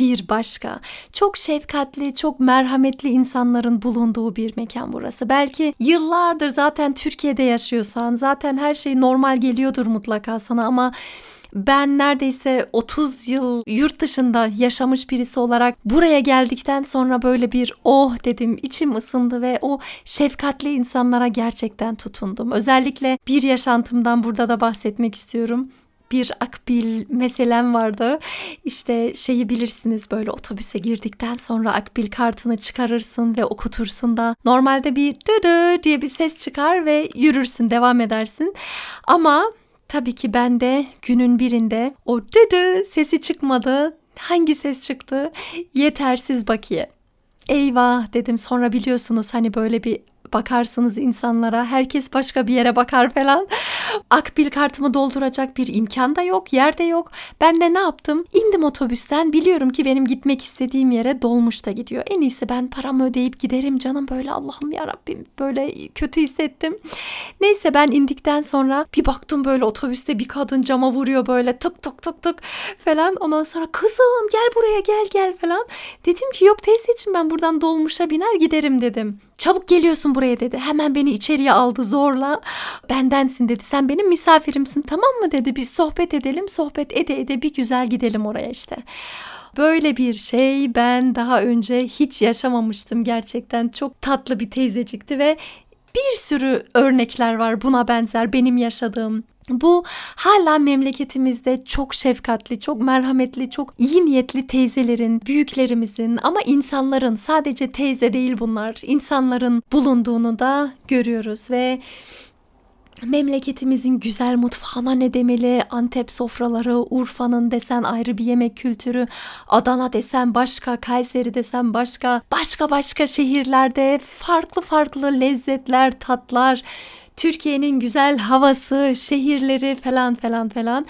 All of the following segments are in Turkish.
bir başka. Çok şefkatli, çok merhametli insanların bulunduğu bir mekan burası. Belki yıllardır zaten Türkiye'de yaşıyorsan, zaten her şey normal geliyordur mutlaka sana ama ben neredeyse 30 yıl yurt dışında yaşamış birisi olarak buraya geldikten sonra böyle bir oh dedim içim ısındı ve o şefkatli insanlara gerçekten tutundum. Özellikle bir yaşantımdan burada da bahsetmek istiyorum bir akbil meselem vardı. İşte şeyi bilirsiniz böyle otobüse girdikten sonra akbil kartını çıkarırsın ve okutursun da normalde bir dö diye bir ses çıkar ve yürürsün devam edersin. Ama tabii ki ben de günün birinde o dö sesi çıkmadı. Hangi ses çıktı? Yetersiz bakiye. Eyvah dedim sonra biliyorsunuz hani böyle bir bakarsınız insanlara. Herkes başka bir yere bakar falan. Akbil kartımı dolduracak bir imkan da yok, yer de yok. Ben de ne yaptım? İndim otobüsten. Biliyorum ki benim gitmek istediğim yere dolmuş da gidiyor. En iyisi ben paramı ödeyip giderim canım böyle Allah'ım ya Rabbim böyle kötü hissettim. Neyse ben indikten sonra bir baktım böyle otobüste bir kadın cama vuruyor böyle tık tık tık tık falan. Ondan sonra kızım gel buraya gel gel falan. Dedim ki yok teyzeciğim ben buradan dolmuşa biner giderim dedim. Çabuk geliyorsun buraya dedi. Hemen beni içeriye aldı zorla. Bendensin dedi. Sen benim misafirimsin tamam mı dedi. Biz sohbet edelim. Sohbet ede ede bir güzel gidelim oraya işte. Böyle bir şey ben daha önce hiç yaşamamıştım gerçekten. Çok tatlı bir teyzecikti ve bir sürü örnekler var buna benzer benim yaşadığım. Bu hala memleketimizde çok şefkatli, çok merhametli, çok iyi niyetli teyzelerin, büyüklerimizin ama insanların sadece teyze değil bunlar, insanların bulunduğunu da görüyoruz ve memleketimizin güzel mutfağına ne demeli? Antep sofraları, Urfa'nın desen ayrı bir yemek kültürü, Adana desen başka, Kayseri desen başka, başka başka şehirlerde farklı farklı lezzetler, tatlar, Türkiye'nin güzel havası, şehirleri falan falan falan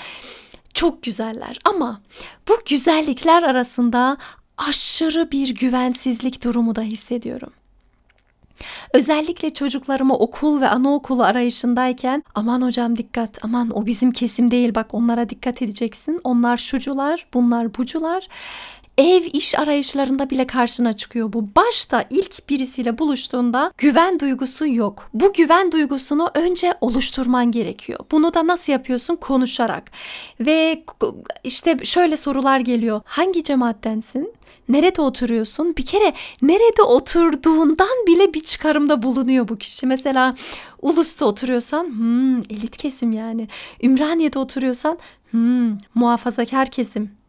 çok güzeller. Ama bu güzellikler arasında aşırı bir güvensizlik durumu da hissediyorum. Özellikle çocuklarımı okul ve anaokulu arayışındayken aman hocam dikkat aman o bizim kesim değil bak onlara dikkat edeceksin. Onlar şucular bunlar bucular ev iş arayışlarında bile karşına çıkıyor bu. Başta ilk birisiyle buluştuğunda güven duygusu yok. Bu güven duygusunu önce oluşturman gerekiyor. Bunu da nasıl yapıyorsun? Konuşarak. Ve işte şöyle sorular geliyor. Hangi cemaattensin? Nerede oturuyorsun? Bir kere nerede oturduğundan bile bir çıkarımda bulunuyor bu kişi. Mesela Ulus'ta oturuyorsan hmm, elit kesim yani. Ümraniye'de oturuyorsan hmm, muhafazakar kesim.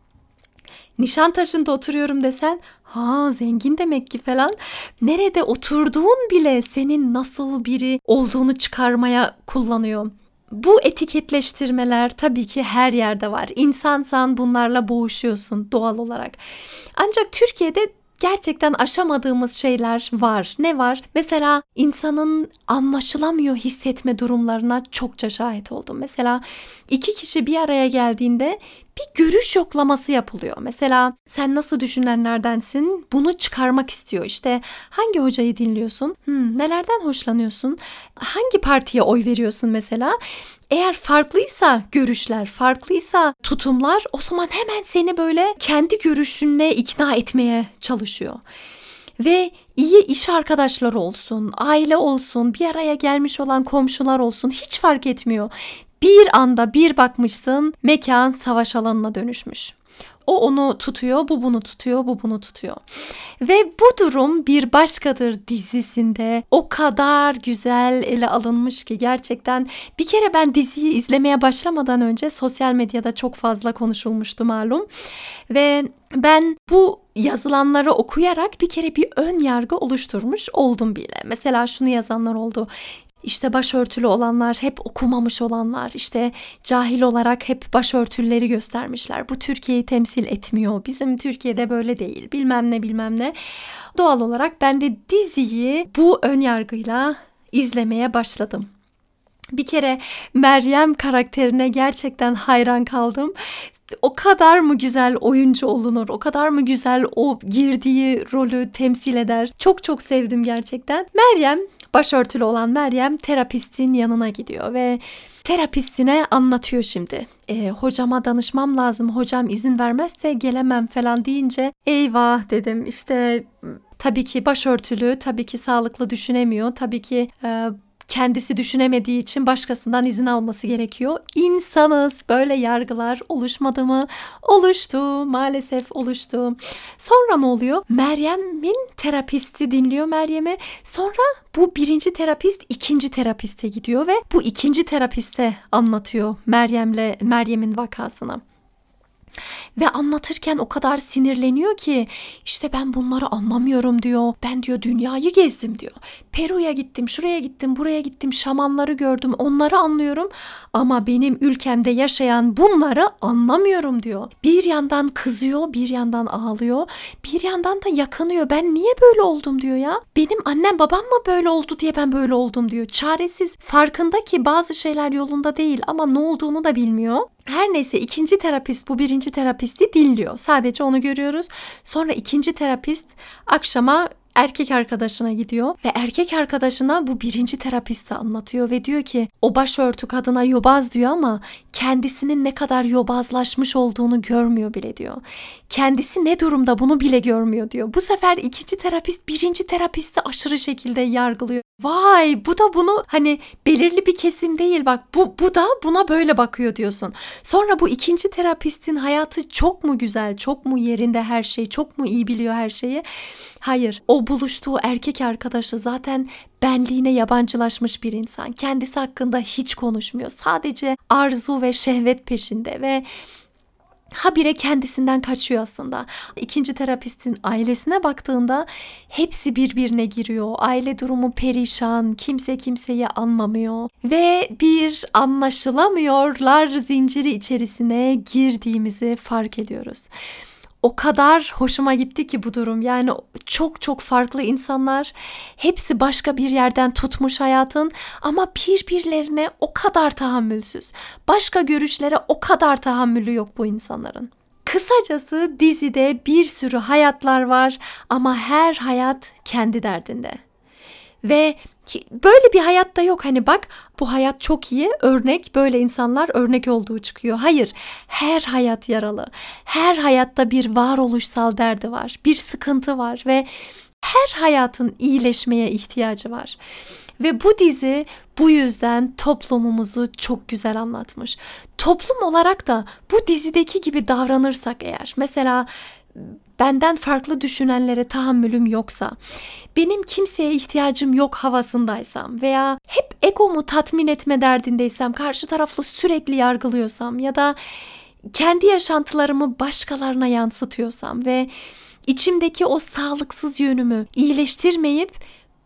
Nişantaşı'nda oturuyorum desen ha zengin demek ki falan. Nerede oturduğun bile senin nasıl biri olduğunu çıkarmaya kullanıyor. Bu etiketleştirmeler tabii ki her yerde var. İnsansan bunlarla boğuşuyorsun doğal olarak. Ancak Türkiye'de gerçekten aşamadığımız şeyler var. Ne var? Mesela insanın anlaşılamıyor hissetme durumlarına çokça şahit oldum. Mesela iki kişi bir araya geldiğinde bir görüş yoklaması yapılıyor. Mesela sen nasıl düşünenlerdensin? Bunu çıkarmak istiyor. İşte hangi hocayı dinliyorsun? Hmm, nelerden hoşlanıyorsun? Hangi partiye oy veriyorsun mesela? Eğer farklıysa görüşler, farklıysa tutumlar o zaman hemen seni böyle kendi görüşüne ikna etmeye çalışıyor ve iyi iş arkadaşları olsun, aile olsun, bir araya gelmiş olan komşular olsun hiç fark etmiyor. Bir anda bir bakmışsın mekan savaş alanına dönüşmüş. O onu tutuyor, bu bunu tutuyor, bu bunu tutuyor. Ve bu durum bir başkadır dizisinde o kadar güzel ele alınmış ki gerçekten bir kere ben diziyi izlemeye başlamadan önce sosyal medyada çok fazla konuşulmuştu malum. Ve ben bu yazılanları okuyarak bir kere bir ön yargı oluşturmuş oldum bile. Mesela şunu yazanlar oldu. İşte başörtülü olanlar hep okumamış olanlar işte cahil olarak hep başörtüleri göstermişler. Bu Türkiye'yi temsil etmiyor. Bizim Türkiye'de böyle değil. Bilmem ne bilmem ne. Doğal olarak ben de diziyi bu ön yargıyla izlemeye başladım. Bir kere Meryem karakterine gerçekten hayran kaldım. O kadar mı güzel oyuncu olunur? O kadar mı güzel o girdiği rolü temsil eder? Çok çok sevdim gerçekten. Meryem, başörtülü olan Meryem terapistin yanına gidiyor ve terapistine anlatıyor şimdi. E, hocama danışmam lazım. Hocam izin vermezse gelemem falan deyince eyvah dedim. İşte tabii ki başörtülü, tabii ki sağlıklı düşünemiyor. Tabii ki e, kendisi düşünemediği için başkasından izin alması gerekiyor. İnsanız böyle yargılar oluşmadı mı? Oluştu maalesef oluştu. Sonra ne oluyor? Meryem'in terapisti dinliyor Meryem'i. Sonra bu birinci terapist ikinci terapiste gidiyor ve bu ikinci terapiste anlatıyor Meryem'le Meryem'in vakasını. Ve anlatırken o kadar sinirleniyor ki işte ben bunları anlamıyorum diyor. Ben diyor dünyayı gezdim diyor. Peru'ya gittim, şuraya gittim, buraya gittim, şamanları gördüm, onları anlıyorum. Ama benim ülkemde yaşayan bunları anlamıyorum diyor. Bir yandan kızıyor, bir yandan ağlıyor, bir yandan da yakınıyor. Ben niye böyle oldum diyor ya. Benim annem babam mı böyle oldu diye ben böyle oldum diyor. Çaresiz, farkında ki bazı şeyler yolunda değil ama ne olduğunu da bilmiyor. Her neyse ikinci terapist bu birinci terapisti dinliyor. Sadece onu görüyoruz. Sonra ikinci terapist akşama erkek arkadaşına gidiyor ve erkek arkadaşına bu birinci terapisti anlatıyor ve diyor ki o başörtü kadına yobaz diyor ama kendisinin ne kadar yobazlaşmış olduğunu görmüyor bile diyor. Kendisi ne durumda bunu bile görmüyor diyor. Bu sefer ikinci terapist birinci terapisti aşırı şekilde yargılıyor. Vay bu da bunu hani belirli bir kesim değil bak bu, bu da buna böyle bakıyor diyorsun. Sonra bu ikinci terapistin hayatı çok mu güzel, çok mu yerinde her şey, çok mu iyi biliyor her şeyi? Hayır o buluştuğu erkek arkadaşı zaten benliğine yabancılaşmış bir insan. Kendisi hakkında hiç konuşmuyor. Sadece arzu ve şehvet peşinde ve habire kendisinden kaçıyor aslında. İkinci terapistin ailesine baktığında hepsi birbirine giriyor. Aile durumu perişan, kimse kimseyi anlamıyor ve bir anlaşılamıyorlar zinciri içerisine girdiğimizi fark ediyoruz o kadar hoşuma gitti ki bu durum. Yani çok çok farklı insanlar. Hepsi başka bir yerden tutmuş hayatın ama birbirlerine o kadar tahammülsüz. Başka görüşlere o kadar tahammülü yok bu insanların. Kısacası dizide bir sürü hayatlar var ama her hayat kendi derdinde. Ve böyle bir hayatta yok hani bak bu hayat çok iyi örnek böyle insanlar örnek olduğu çıkıyor. Hayır her hayat yaralı. Her hayatta bir varoluşsal derdi var. Bir sıkıntı var ve her hayatın iyileşmeye ihtiyacı var. Ve bu dizi bu yüzden toplumumuzu çok güzel anlatmış. Toplum olarak da bu dizideki gibi davranırsak eğer mesela benden farklı düşünenlere tahammülüm yoksa, benim kimseye ihtiyacım yok havasındaysam veya hep egomu tatmin etme derdindeysem, karşı taraflı sürekli yargılıyorsam ya da kendi yaşantılarımı başkalarına yansıtıyorsam ve içimdeki o sağlıksız yönümü iyileştirmeyip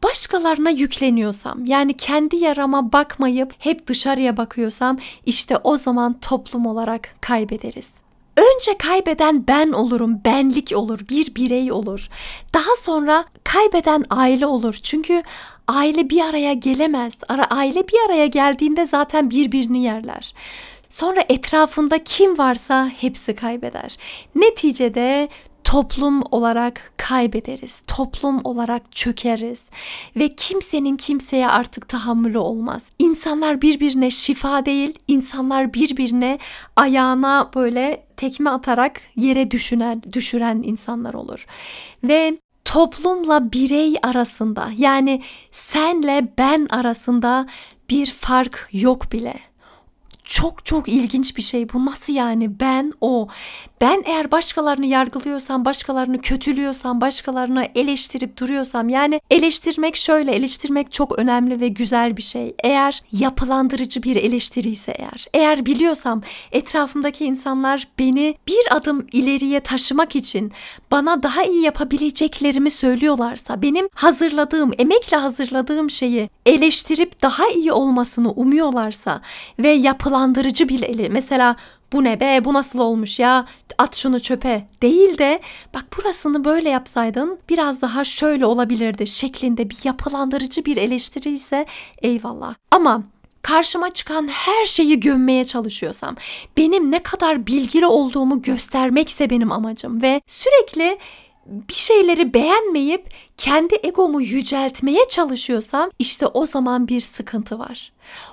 başkalarına yükleniyorsam yani kendi yarama bakmayıp hep dışarıya bakıyorsam işte o zaman toplum olarak kaybederiz. Önce kaybeden ben olurum, benlik olur, bir birey olur. Daha sonra kaybeden aile olur. Çünkü aile bir araya gelemez. Ara aile bir araya geldiğinde zaten birbirini yerler. Sonra etrafında kim varsa hepsi kaybeder. Neticede toplum olarak kaybederiz. Toplum olarak çökeriz ve kimsenin kimseye artık tahammülü olmaz. İnsanlar birbirine şifa değil, insanlar birbirine ayağına böyle tekme atarak yere düşünen, düşüren insanlar olur. Ve toplumla birey arasında yani senle ben arasında bir fark yok bile çok çok ilginç bir şey bu. Nasıl yani ben o? Ben eğer başkalarını yargılıyorsam, başkalarını kötülüyorsam, başkalarını eleştirip duruyorsam yani eleştirmek şöyle, eleştirmek çok önemli ve güzel bir şey. Eğer yapılandırıcı bir eleştiri ise eğer, eğer biliyorsam etrafımdaki insanlar beni bir adım ileriye taşımak için bana daha iyi yapabileceklerimi söylüyorlarsa, benim hazırladığım, emekle hazırladığım şeyi eleştirip daha iyi olmasını umuyorlarsa ve yapılandırıcı bir ele, mesela bu ne be bu nasıl olmuş ya at şunu çöpe değil de bak burasını böyle yapsaydın biraz daha şöyle olabilirdi şeklinde bir yapılandırıcı bir eleştiri ise eyvallah. Ama karşıma çıkan her şeyi gömmeye çalışıyorsam, benim ne kadar bilgili olduğumu göstermekse benim amacım ve sürekli bir şeyleri beğenmeyip kendi egomu yüceltmeye çalışıyorsam işte o zaman bir sıkıntı var.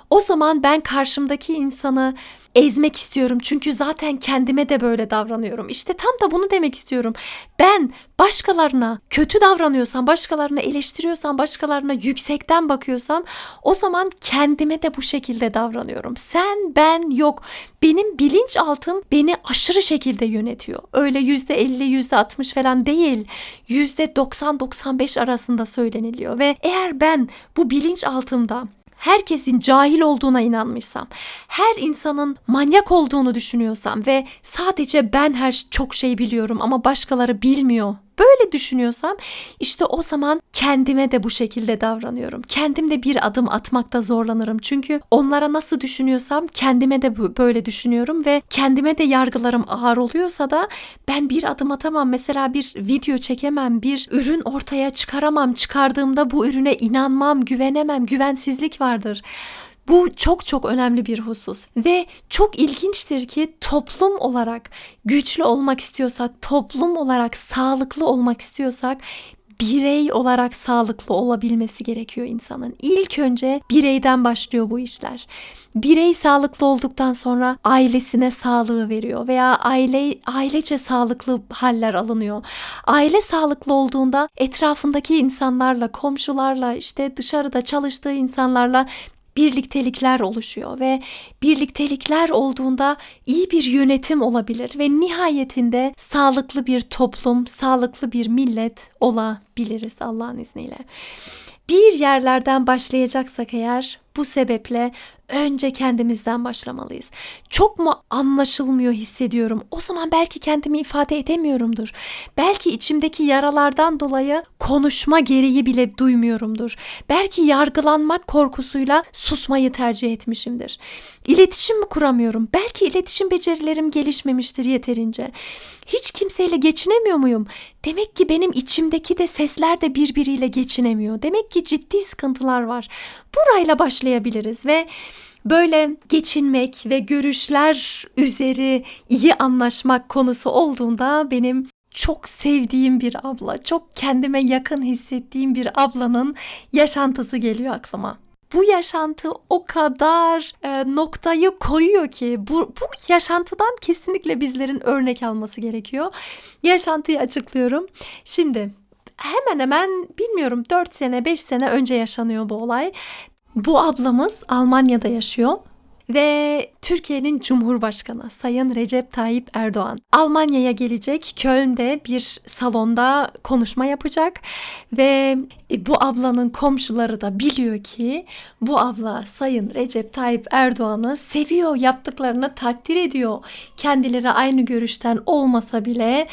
O zaman ben karşımdaki insanı ezmek istiyorum çünkü zaten kendime de böyle davranıyorum. İşte tam da bunu demek istiyorum. Ben başkalarına kötü davranıyorsam, başkalarına eleştiriyorsam, başkalarına yüksekten bakıyorsam o zaman kendime de bu şekilde davranıyorum. Sen, ben yok. Benim bilinçaltım beni aşırı şekilde yönetiyor. Öyle yüzde elli, yüzde altmış falan değil. Yüzde doksan, doksan beş arasında söyleniliyor ve eğer ben bu bilinçaltımda herkesin cahil olduğuna inanmışsam, her insanın manyak olduğunu düşünüyorsam ve sadece ben her çok şey biliyorum ama başkaları bilmiyor böyle düşünüyorsam işte o zaman kendime de bu şekilde davranıyorum. Kendimde bir adım atmakta zorlanırım. Çünkü onlara nasıl düşünüyorsam kendime de böyle düşünüyorum ve kendime de yargılarım ağır oluyorsa da ben bir adım atamam. Mesela bir video çekemem, bir ürün ortaya çıkaramam. Çıkardığımda bu ürüne inanmam, güvenemem, güvensizlik vardır. Bu çok çok önemli bir husus ve çok ilginçtir ki toplum olarak güçlü olmak istiyorsak, toplum olarak sağlıklı olmak istiyorsak birey olarak sağlıklı olabilmesi gerekiyor insanın. İlk önce bireyden başlıyor bu işler. Birey sağlıklı olduktan sonra ailesine sağlığı veriyor veya aile ailece sağlıklı haller alınıyor. Aile sağlıklı olduğunda etrafındaki insanlarla, komşularla, işte dışarıda çalıştığı insanlarla birliktelikler oluşuyor ve birliktelikler olduğunda iyi bir yönetim olabilir ve nihayetinde sağlıklı bir toplum, sağlıklı bir millet olabiliriz Allah'ın izniyle. Bir yerlerden başlayacaksak eğer bu sebeple önce kendimizden başlamalıyız. Çok mu anlaşılmıyor hissediyorum? O zaman belki kendimi ifade edemiyorumdur. Belki içimdeki yaralardan dolayı konuşma gereği bile duymuyorumdur. Belki yargılanmak korkusuyla susmayı tercih etmişimdir. İletişim mi kuramıyorum? Belki iletişim becerilerim gelişmemiştir yeterince. Hiç kimseyle geçinemiyor muyum? Demek ki benim içimdeki de sesler de birbiriyle geçinemiyor. Demek ki ciddi sıkıntılar var. Burayla başlayabiliriz ve böyle geçinmek ve görüşler üzeri iyi anlaşmak konusu olduğunda benim çok sevdiğim bir abla, çok kendime yakın hissettiğim bir ablanın yaşantısı geliyor aklıma. Bu yaşantı o kadar e, noktayı koyuyor ki bu, bu yaşantıdan kesinlikle bizlerin örnek alması gerekiyor. Yaşantıyı açıklıyorum. Şimdi hemen hemen bilmiyorum 4 sene 5 sene önce yaşanıyor bu olay. Bu ablamız Almanya'da yaşıyor ve Türkiye'nin Cumhurbaşkanı Sayın Recep Tayyip Erdoğan Almanya'ya gelecek. Köln'de bir salonda konuşma yapacak ve e, bu ablanın komşuları da biliyor ki bu abla Sayın Recep Tayyip Erdoğan'ı seviyor, yaptıklarını takdir ediyor. Kendileri aynı görüşten olmasa bile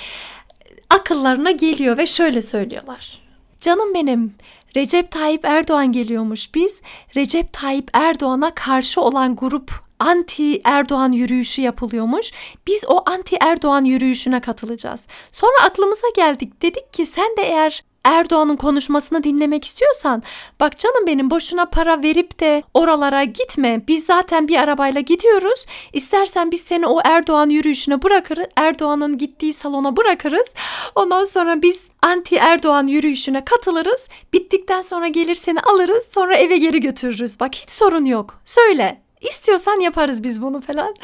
akıllarına geliyor ve şöyle söylüyorlar. Canım benim Recep Tayyip Erdoğan geliyormuş. Biz Recep Tayyip Erdoğan'a karşı olan grup anti Erdoğan yürüyüşü yapılıyormuş. Biz o anti Erdoğan yürüyüşüne katılacağız. Sonra aklımıza geldik. Dedik ki sen de eğer Erdoğan'ın konuşmasını dinlemek istiyorsan bak canım benim boşuna para verip de oralara gitme. Biz zaten bir arabayla gidiyoruz. İstersen biz seni o Erdoğan yürüyüşüne bırakırız. Erdoğan'ın gittiği salona bırakırız. Ondan sonra biz anti Erdoğan yürüyüşüne katılırız. Bittikten sonra gelir seni alırız. Sonra eve geri götürürüz. Bak hiç sorun yok. Söyle. İstiyorsan yaparız biz bunu falan.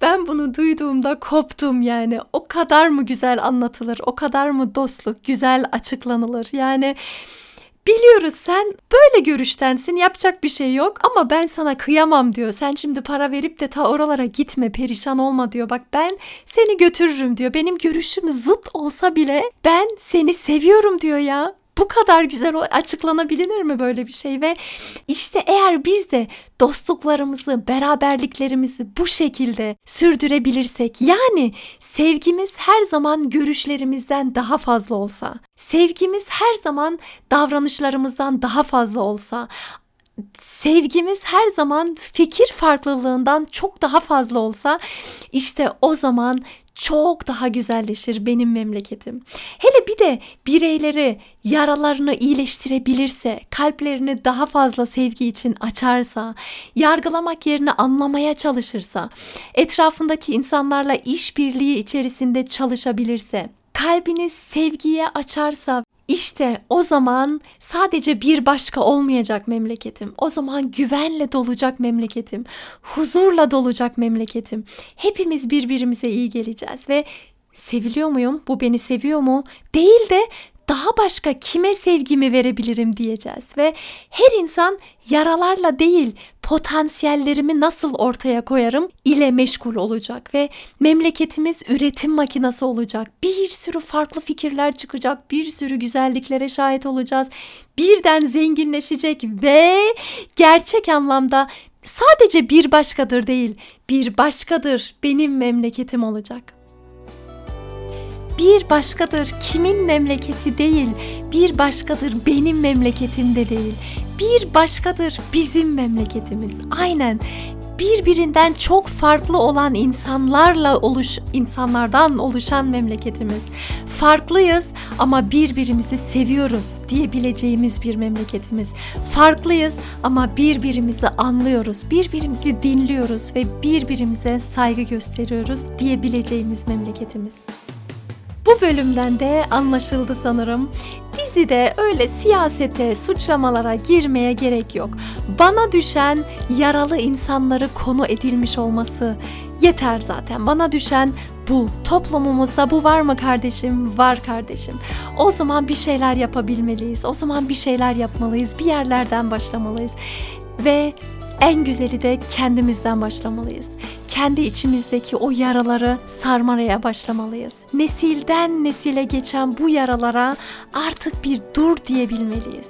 Ben bunu duyduğumda koptum yani. O kadar mı güzel anlatılır? O kadar mı dostluk güzel açıklanılır? Yani Biliyoruz sen böyle görüştensin yapacak bir şey yok ama ben sana kıyamam diyor. Sen şimdi para verip de ta oralara gitme perişan olma diyor. Bak ben seni götürürüm diyor. Benim görüşüm zıt olsa bile ben seni seviyorum diyor ya bu kadar güzel açıklanabilir mi böyle bir şey? Ve işte eğer biz de dostluklarımızı, beraberliklerimizi bu şekilde sürdürebilirsek yani sevgimiz her zaman görüşlerimizden daha fazla olsa, sevgimiz her zaman davranışlarımızdan daha fazla olsa, sevgimiz her zaman fikir farklılığından çok daha fazla olsa işte o zaman çok daha güzelleşir benim memleketim. Hele bir de bireyleri yaralarını iyileştirebilirse, kalplerini daha fazla sevgi için açarsa, yargılamak yerine anlamaya çalışırsa, etrafındaki insanlarla işbirliği içerisinde çalışabilirse, kalbiniz sevgiye açarsa işte o zaman sadece bir başka olmayacak memleketim. O zaman güvenle dolacak memleketim. Huzurla dolacak memleketim. Hepimiz birbirimize iyi geleceğiz ve seviliyor muyum? Bu beni seviyor mu? Değil de daha başka kime sevgimi verebilirim diyeceğiz ve her insan yaralarla değil potansiyellerimi nasıl ortaya koyarım ile meşgul olacak ve memleketimiz üretim makinesi olacak. Bir sürü farklı fikirler çıkacak, bir sürü güzelliklere şahit olacağız. Birden zenginleşecek ve gerçek anlamda sadece bir başkadır değil, bir başkadır benim memleketim olacak bir başkadır kimin memleketi değil, bir başkadır benim memleketim de değil. Bir başkadır bizim memleketimiz. Aynen birbirinden çok farklı olan insanlarla oluş insanlardan oluşan memleketimiz. Farklıyız ama birbirimizi seviyoruz diyebileceğimiz bir memleketimiz. Farklıyız ama birbirimizi anlıyoruz, birbirimizi dinliyoruz ve birbirimize saygı gösteriyoruz diyebileceğimiz memleketimiz. Bu bölümden de anlaşıldı sanırım. Dizide öyle siyasete, suçlamalara girmeye gerek yok. Bana düşen yaralı insanları konu edilmiş olması yeter zaten. Bana düşen bu. Toplumumuzda bu var mı kardeşim? Var kardeşim. O zaman bir şeyler yapabilmeliyiz. O zaman bir şeyler yapmalıyız. Bir yerlerden başlamalıyız. Ve en güzeli de kendimizden başlamalıyız. Kendi içimizdeki o yaraları sarmaya başlamalıyız. Nesilden nesile geçen bu yaralara artık bir dur diyebilmeliyiz.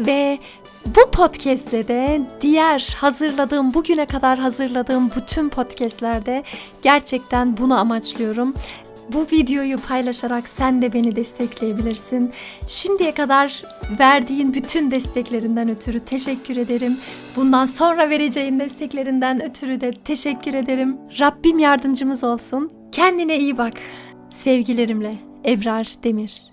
Ve bu podcast'te de diğer hazırladığım bugüne kadar hazırladığım bütün podcast'lerde gerçekten bunu amaçlıyorum. Bu videoyu paylaşarak sen de beni destekleyebilirsin. Şimdiye kadar verdiğin bütün desteklerinden ötürü teşekkür ederim. Bundan sonra vereceğin desteklerinden ötürü de teşekkür ederim. Rabbim yardımcımız olsun. Kendine iyi bak. Sevgilerimle Ebrar Demir